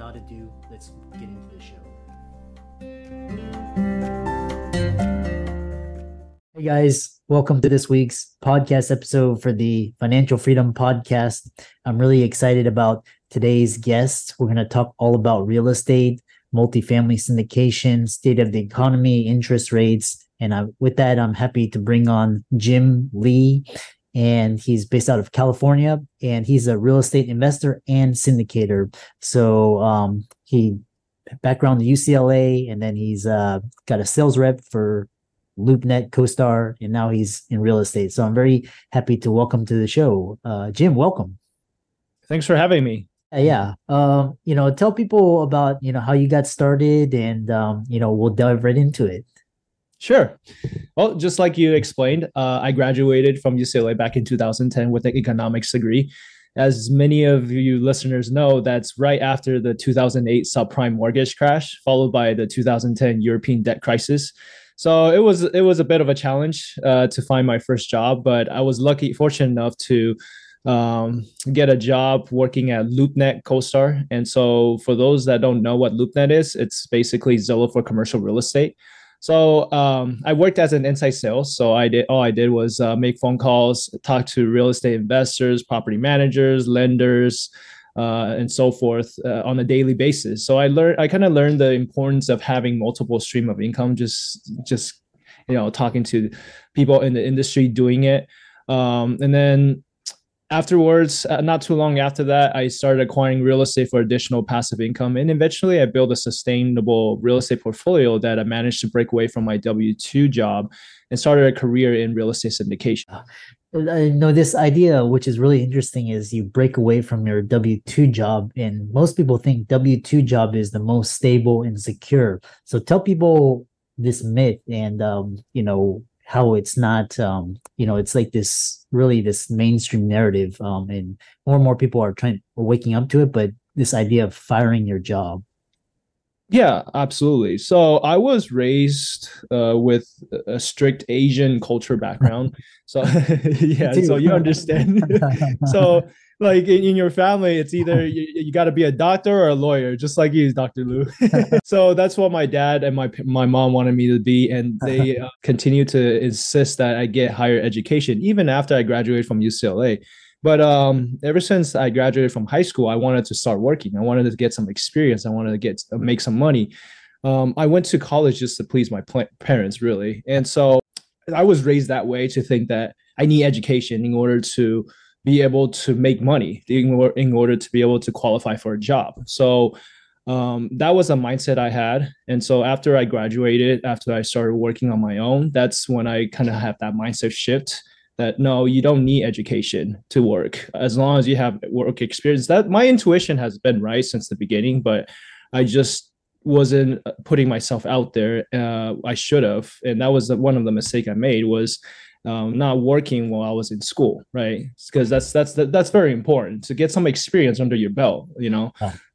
Without ado, let's get into the show. Hey guys, welcome to this week's podcast episode for the Financial Freedom Podcast. I'm really excited about today's guest. We're going to talk all about real estate, multifamily syndication, state of the economy, interest rates. And I, with that, I'm happy to bring on Jim Lee. And he's based out of California and he's a real estate investor and syndicator. So um, he background to UCLA and then he's uh, got a sales rep for LoopNet, CoStar, and now he's in real estate. So I'm very happy to welcome to the show. Uh, Jim, welcome. Thanks for having me. Uh, yeah. Um, you know, tell people about, you know, how you got started and, um, you know, we'll dive right into it. Sure. Well, just like you explained, uh, I graduated from UCLA back in 2010 with an economics degree. As many of you listeners know, that's right after the 2008 subprime mortgage crash, followed by the 2010 European debt crisis. So it was it was a bit of a challenge uh, to find my first job, but I was lucky, fortunate enough to um, get a job working at LoopNet CoStar. And so, for those that don't know what LoopNet is, it's basically Zillow for commercial real estate. So um, I worked as an inside sales. So I did all I did was uh, make phone calls, talk to real estate investors, property managers, lenders, uh, and so forth uh, on a daily basis. So I learned I kind of learned the importance of having multiple stream of income. Just just you know talking to people in the industry doing it, um, and then afterwards, uh, not too long after that, I started acquiring real estate for additional passive income. And eventually, I built a sustainable real estate portfolio that I managed to break away from my W 2 job and started a career in real estate syndication. I know this idea, which is really interesting, is you break away from your W 2 job. And most people think W 2 job is the most stable and secure. So tell people this myth and, um, you know, how it's not um you know it's like this really this mainstream narrative um and more and more people are trying waking up to it but this idea of firing your job yeah absolutely so i was raised uh, with a strict asian culture background so yeah so you understand so like in, in, your family, it's either you, you got to be a doctor or a lawyer, just like you, Dr. Lou. so that's what my dad and my my mom wanted me to be, and they uh, continue to insist that I get higher education even after I graduated from UCLA. But um, ever since I graduated from high school, I wanted to start working. I wanted to get some experience. I wanted to get uh, make some money. Um, I went to college just to please my parents, really, and so I was raised that way to think that I need education in order to be able to make money in, in order to be able to qualify for a job. So um, that was a mindset I had. And so after I graduated, after I started working on my own, that's when I kind of have that mindset shift that no, you don't need education to work as long as you have work experience. That my intuition has been right since the beginning, but I just wasn't putting myself out there. Uh, I should have, and that was one of the mistake I made was um, not working while I was in school, right? Because that's that's that's very important to get some experience under your belt, you know,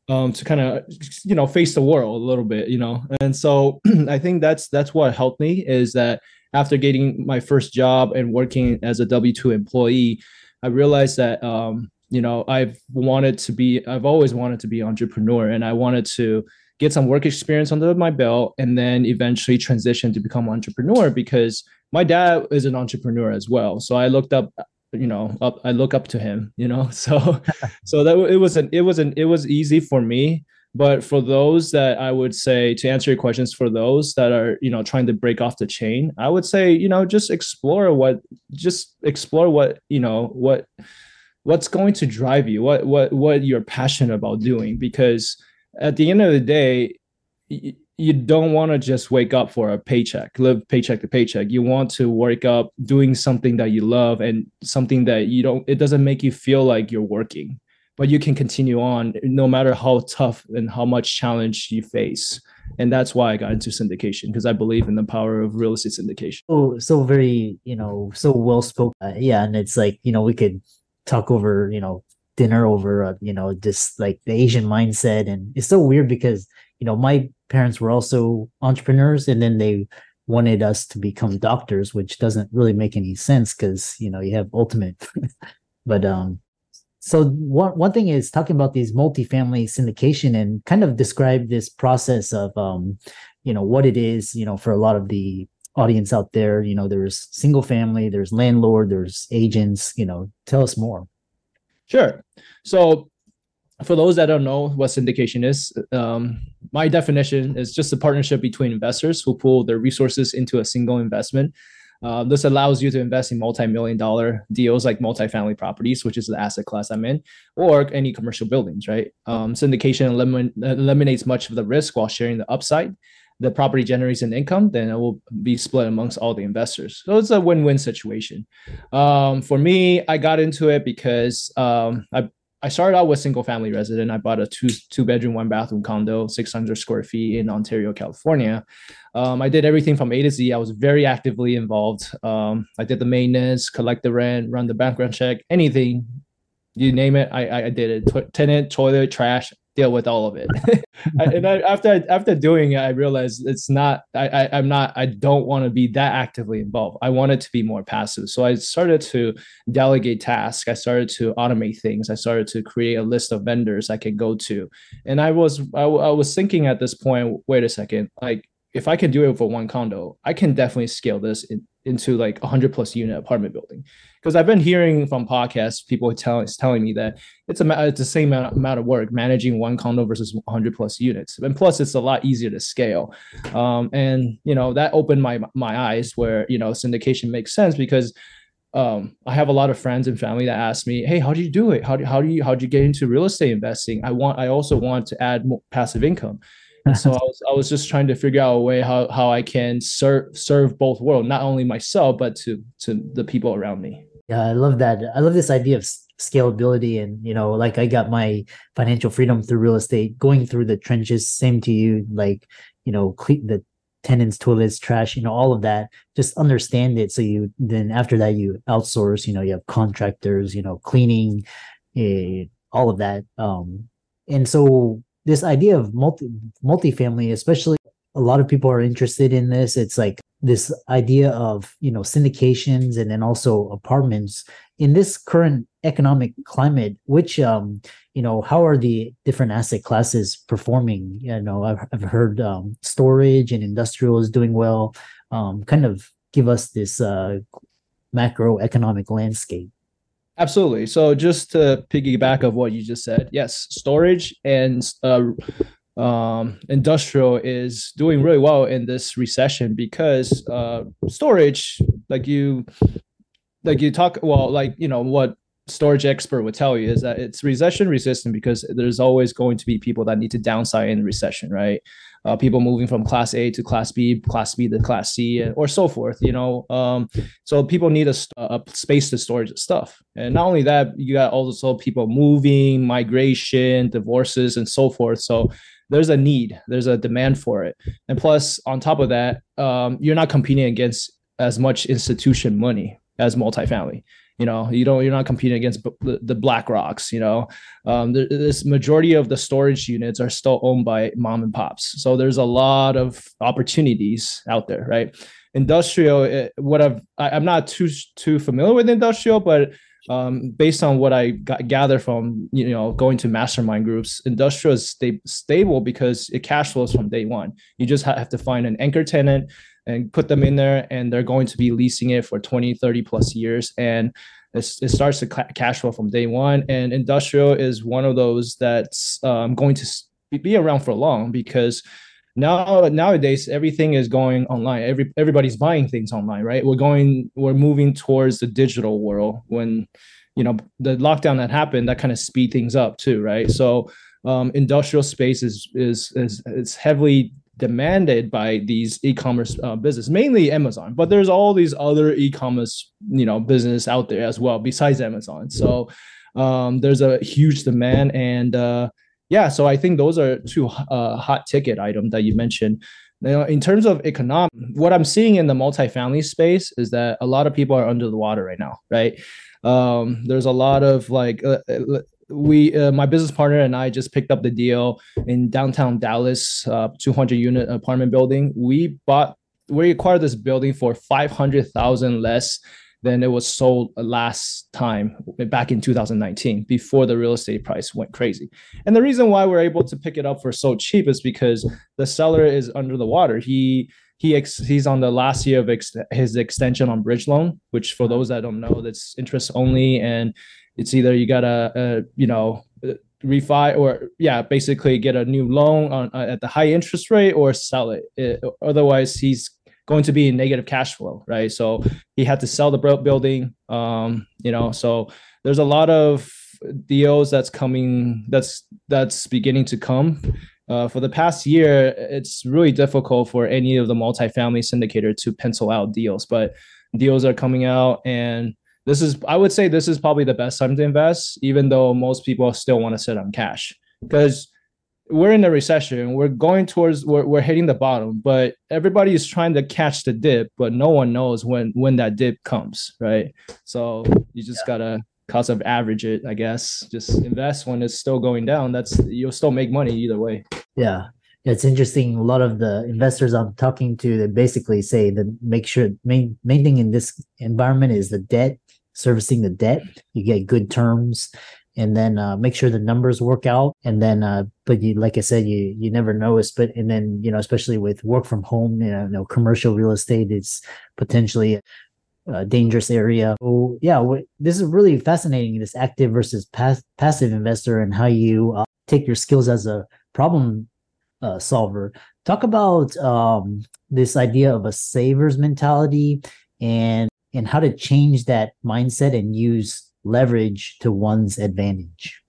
um, to kind of you know face the world a little bit, you know. And so I think that's that's what helped me is that after getting my first job and working as a W two employee, I realized that um, you know I've wanted to be I've always wanted to be an entrepreneur, and I wanted to get some work experience under my belt and then eventually transition to become entrepreneur because my dad is an entrepreneur as well. So I looked up, you know, up I look up to him, you know. So so that it was an it was an it was easy for me. But for those that I would say to answer your questions, for those that are you know trying to break off the chain, I would say you know just explore what just explore what you know what what's going to drive you, what what what you're passionate about doing, because at the end of the day you don't want to just wake up for a paycheck, live paycheck to paycheck. You want to wake up doing something that you love and something that you don't, it doesn't make you feel like you're working. But you can continue on no matter how tough and how much challenge you face. And that's why i got into syndication because i believe in the power of real estate syndication. Oh so very you know so well spoken uh, yeah and it's like you know we could talk over you know dinner over uh, you know just like the asian mindset. And it's so weird because you know my parents were also entrepreneurs and then they wanted us to become doctors which doesn't really make any sense because you know you have ultimate but um so one one thing is talking about these multifamily syndication and kind of describe this process of um you know what it is you know for a lot of the audience out there. You know there's single family there's landlord there's agents you know tell us more. Sure. So for those that don't know what syndication is, um, my definition is just a partnership between investors who pool their resources into a single investment. Uh, this allows you to invest in multi-million dollar deals like multifamily properties, which is the asset class I'm in, or any commercial buildings, right? Um, syndication elimin- eliminates much of the risk while sharing the upside. The property generates an income, then it will be split amongst all the investors. So it's a win-win situation. Um, for me, I got into it because um, I I started out with single family resident. I bought a two two bedroom, one bathroom condo, 600 square feet in Ontario, California. Um, I did everything from A to Z. I was very actively involved. Um, I did the maintenance, collect the rent, run the background check, anything you name it. I I did it. T- tenant, toilet, trash, deal with all of it. and I, after after doing it, I realized it's not. I, I am not. I don't want to be that actively involved. I wanted to be more passive. So I started to delegate tasks. I started to automate things. I started to create a list of vendors I could go to. And I was I, I was thinking at this point. Wait a second. Like if I can do it for one condo, I can definitely scale this in, into like a hundred plus unit apartment building because I've been hearing from podcasts people telling telling me that it's a it's the same amount, of work managing one condo versus 100 plus units, and plus it's a lot easier to scale. Um, and you know that opened my my eyes where you know syndication makes sense because um, I have a lot of friends and family that ask me, "Hey, how do you do it? How do how do you how do you get into real estate investing? I want I also want to add more passive income." And so I was I was just trying to figure out a way how how I can serve serve both world, not only myself but to to the people around me. Yeah, I love that. I love this idea of scalability and you know like i got my financial freedom through real estate going through the trenches same to you like you know clean the tenants toilets trash you know all of that just understand it so you then after that you outsource you know you have contractors you know cleaning eh, all of that um and so this idea of multi multifamily especially a lot of people are interested in this. It's like this idea of you know syndications and then also apartments. In this current economic climate which um you know how are the different asset classes performing? You know i've, I've heard um, storage and industrial is doing well um kind of give us this uh macroeconomic landscape absolutely so just to piggyback of what you just said yes storage and uh, um, industrial is doing really well in this recession because uh, storage, like you, like you talk, well, like you know what storage expert would tell you is that it's recession resistant because there's always going to be people that need to downside in the recession, right? Uh, people moving from class A to class B, class B to class C, or so forth. You know, um, so people need a, a space to store stuff, and not only that, you got also people moving, migration, divorces, and so forth. So there's a need, there's a demand for it, and plus on top of that, um, you're not competing against as much institution money as multifamily. You know, you don't, you're not competing against the, the BlackRocks. You know, um, this majority of the storage units are still owned by mom and pops, so there's a lot of opportunities out there, right? Industrial, it, eh, what I've, I, I'm not too too familiar with industrial, but um, based on what I got, gather from you know going to mastermind groups, industrial is sta- stable because it cash flows from day one. You just have to find an anchor tenant and put them in there, and they're going to be leasing it for 20, 30 plus years, and it, starts to cash flow from day one. And industrial is one of those that's um, going to be around for long because now nowadays everything is going online. Every everybody's buying things online right? We're going we're moving towards the digital world when you know the lockdown that happened that kind of speed things up too right? So um, industrial space is is is, is heavily demanded by these e-commerce uh, business mainly amazon but there's all these other e-commerce you know business out there as well besides amazon. So Um, there's a huge demand, and uh, yeah, so I think those are two uh, hot ticket items that you mentioned. Now, in terms of economic, what I'm seeing in the multifamily space is that a lot of people are under the water right now, right? Um, there's a lot of like uh, uh we uh, my business partner and I just picked up the deal in downtown Dallas, uh, 200 unit apartment building. We bought we acquired this building for 500,000 less than it was sold last time back in 2019 before the real estate price went crazy. And the reason why we're able to pick it up for so cheap is because the seller is under the water. He he ex- he's on the last year of ex- his extension on bridge loan, which for those that don't know, that's interest only, and it's either you gotta uh, you know refi or yeah basically get a new loan on uh, at the high interest rate or sell it. it. otherwise he's going to be in negative cash flow right? So he had to sell the building um you know so there's a lot of deals that's coming that's that's beginning to come. Uh, for the past year it's really difficult for any of the multifamily syndicator to pencil out deals but deals are coming out and this is I would say this is probably the best time to invest, even though most people still want to sit on cash. Because we're in a recession. We're going towards we're, we're hitting the bottom, but everybody is trying to catch the dip, but no one knows when when that dip comes, right? So you just yeah. gotta cost of average it, I guess. Just invest when it's still going down. That's you'll still make money either way. Yeah. It's interesting. A lot of the investors I'm talking to, they basically say that make sure main main thing in this environment is the debt servicing the debt. You get good terms, and then uh, make sure the numbers work out. And then, uh, but you, like I said, you you never know. it's But and then you know, especially with work from home, you know, you know commercial real estate is potentially a dangerous area. So yeah, this is really fascinating. This active versus pass- passive investor and how you uh, take your skills as a problem uh, solver. Talk about um, this idea of a saver's mentality and and how to change that mindset and use leverage to one's advantage.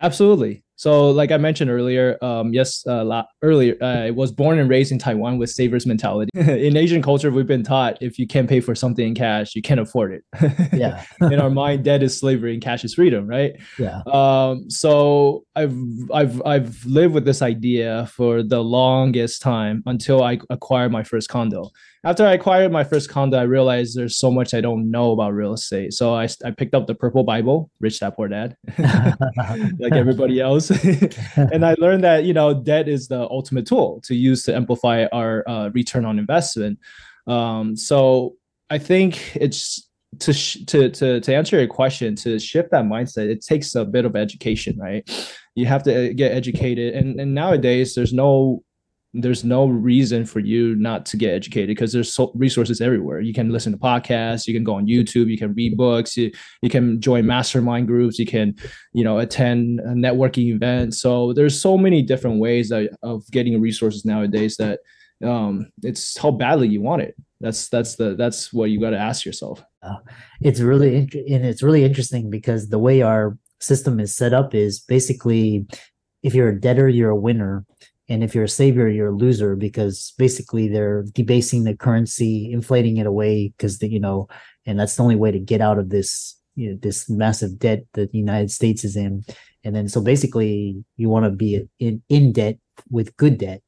Absolutely. So, like I mentioned earlier, um, yes, uh, la- earlier, uh, I was born and raised in Taiwan with savers mentality. in Asian culture, we've been taught if you can't pay for something in cash, you can't afford it. yeah. in our mind, debt is slavery and cash is freedom, right? Yeah. Um, so I've I've I've lived with this idea for the longest time until I acquired my first condo after I acquired my first condo, I realized there's so much I don't know about real estate. So I, I picked up the Purple Bible, Rich Dad Poor Dad, like everybody else, and I learned that you know debt is the ultimate tool to use to amplify our uh, return on investment. Um, so I think it's to, sh- to to to answer your question to shift that mindset. It takes a bit of education, right? You have to uh, get educated, and and nowadays there's no there's no reason for you not to get educated because there's so resources everywhere. You can listen to podcasts, you can go on YouTube, you can read books, you, you can join mastermind groups, you can, you know, attend networking events. So there's so many different ways that, of getting resources nowadays that um, it's how badly you want it. That's that's the that's what you got to ask yourself. Uh, it's really int- and it's really interesting because the way our system is set up is basically if you're a debtor, you're a winner. And if you're a savior you're a loser because basically they're debasing the currency inflating it away because you know and that's the only way to get out of this you know, this massive debt that the united states is in. And then so basically you want to be in, in debt with good debt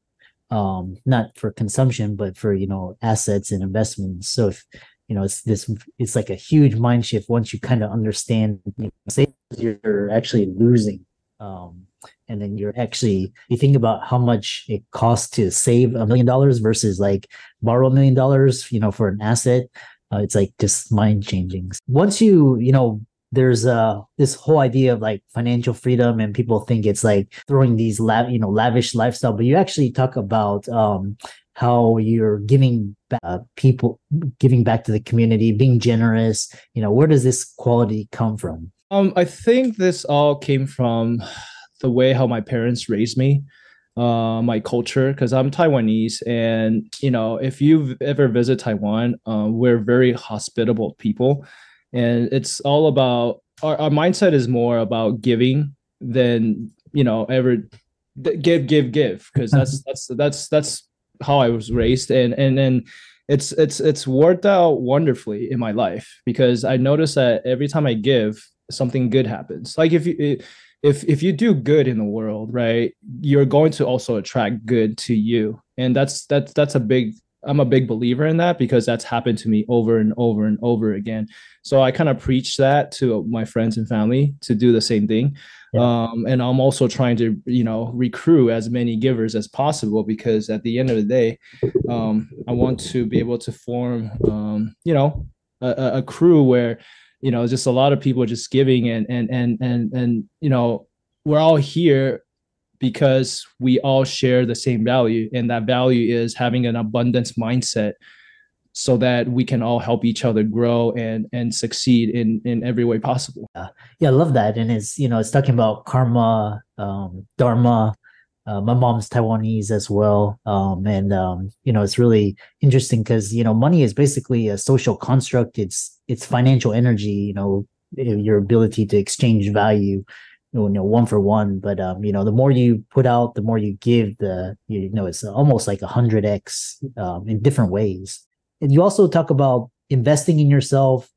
um not for consumption but for you know assets and investments. So if you know it's this it's like a huge mind shift once you kind of understand you know, say you're actually losing um and then you're actually you think about how much it costs to save a million dollars versus like borrow a million dollars you know for an asset uh, it's like just mind changing. Once you you know there's uh this whole idea of like financial freedom and people think it's like throwing these lav you know lavish lifestyle but you actually talk about um how you're giving uh, people giving back to the community being generous you know where does this quality come from? Um i think this all came from the way how my parents raised me, uh, my culture, because I'm Taiwanese, and you know, if you've ever visited Taiwan, uh, we're very hospitable people, and it's all about our, our mindset is more about giving than you know ever give give give because that's that's that's that's how I was raised, and and and it's it's it's worked out wonderfully in my life because I notice that every time I give, something good happens. Like if you if if you do good in the world right you're going to also attract good to you. And that's that's that's a big i'm a big believer in that because that's happened to me over and over and over again so i kind of preach that to my friends and family to do the same thing yeah. um, and i'm also trying to you know recruit as many givers as possible because at the end of the day um, i want to be able to form um, you know a, a crew where you know just a lot of people just giving and and and and and you know we're all here because we all share the same value and that value is having an abundance mindset so that we can all help each other grow and and succeed in in every way possible. Yeah, yeah i love that. And it's you know it's talking about karma um dharma. Uh, my mom's Taiwanese as well. Um, and, um, you know, it's really interesting because, you know, money is basically a social construct. It's, it's financial energy, you know, your ability to exchange value, you know, one for one. But, um, you know, the more you put out, the more you give the, you know, it's almost like a hundred X, um, in different ways. And you also talk about investing in yourself,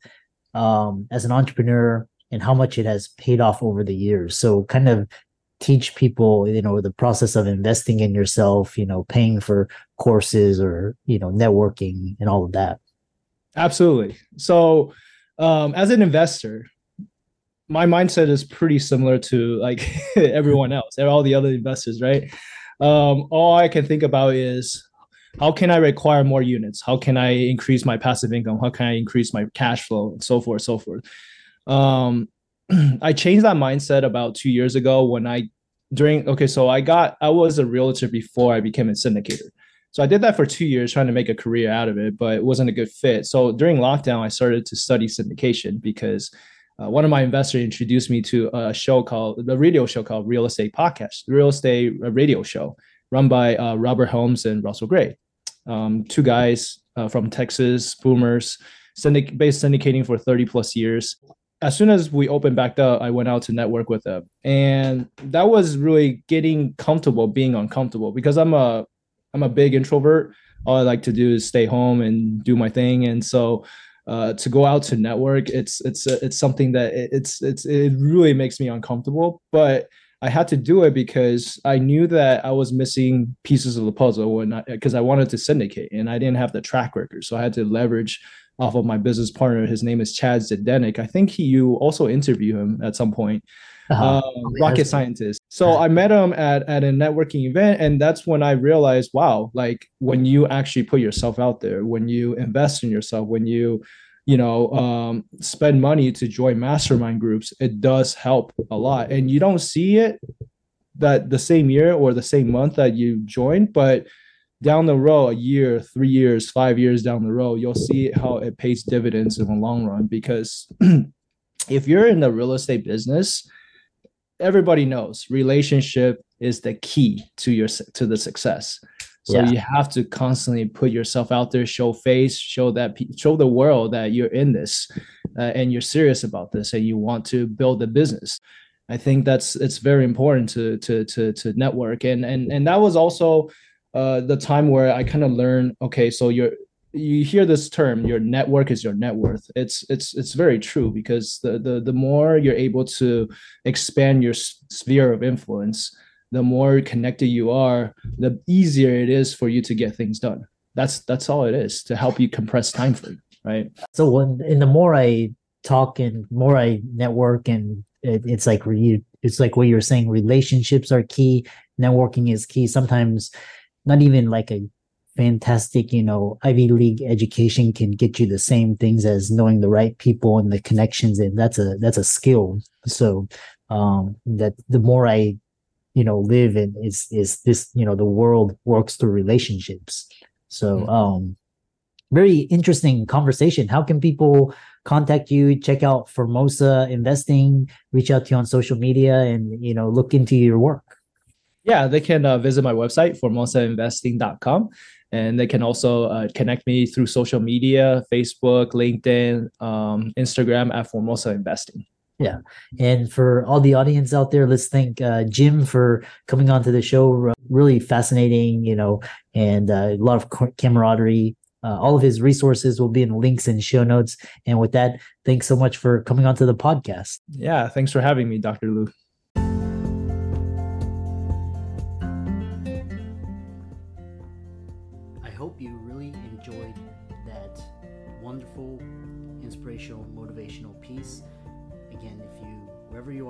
um, as an entrepreneur and how much it has paid off over the years. So kind of teach people you know the process of investing in yourself you know paying for courses or you know networking and all of that absolutely so um as an investor my mindset is pretty similar to like everyone else and all the other investors right? Um all i can think about is how can i require more units? How can i increase my passive income? How can i increase my cash flow? And so forth so forth. Um I changed that mindset about two years ago when I during okay, so I got I was a realtor before I became a syndicator. So I did that for two years trying to make a career out of it, but it wasn't a good fit. So during lockdown, I started to study syndication because uh, one of my investors introduced me to a show called the radio show called Real Estate Podcast, the real estate uh, radio show run by uh, Robert Helms and Russell Gray, um, two guys uh, from Texas, boomers, syndic- based syndicating for 30 plus years. As soon as we opened back up, I went out to network with them, and that was really getting comfortable being uncomfortable because I'm a I'm a big introvert. All I like to do is stay home and do my thing, and so uh, to go out to network, it's it's it's something that it's it's it really makes me uncomfortable, but. I had to do it because I knew that I was missing pieces of the puzzle when because I, I wanted to syndicate and I didn't have the track record. So I had to leverage off of my business partner. His name is Chad Zdenek. I think he you also interview him at some point. Uh-huh. Um, rocket scientist. So I met him at, at a networking event, and that's when I realized, wow, like when you actually put yourself out there, when you invest in yourself, when you, you know, um, spend money to join mastermind groups, it does help a lot. And you don't see it that the same year or the same month that you joined, but down the road, a year, three years, five years down the road, you'll see how it pays dividends in the long run. Because if you're in the real estate business, everybody knows relationship is the key to your to the success. So yeah. you have to constantly put yourself out there, show face, show that show the world that you're in this, uh, and you're serious about this, and you want to build a business. I think that's it's very important to to to to network, and and and that was also uh, the time where I kind of learned, okay, so you're you hear this term your network is your net worth. It's it's it's very true because the the, the more you're able to expand your sphere of influence the more connected you are the easier it is for you to get things done. That's that's all it is to help you compress time frame right? So when and the more i talk and more i network and it, it's like you it's like what you're saying relationships are key networking is key. Sometimes not even like a fantastic, you know, Ivy League education can get you the same things as knowing the right people and the connections. And that's a, that's a skill. So, um, that the more I, you know, live in is, is this, you know, the world works through relationships. So, mm-hmm. um, very interesting conversation. How can people contact you, check out Formosa Investing, reach out to you on social media and, you know, look into your work? Yeah, they can uh, visit my website, formosainvesting.com. And they can also uh, connect me through social media, Facebook, LinkedIn, um, Instagram at Formosa Investing. Yeah. And for all the audience out there, let's thank uh, Jim for coming onto the show. Really fascinating, you know, and uh, a lot of camaraderie Uh, all of his resources will be in links and show notes. And with that, thanks so much for coming onto the podcast. Yeah, thanks for having me, Dr. Lou.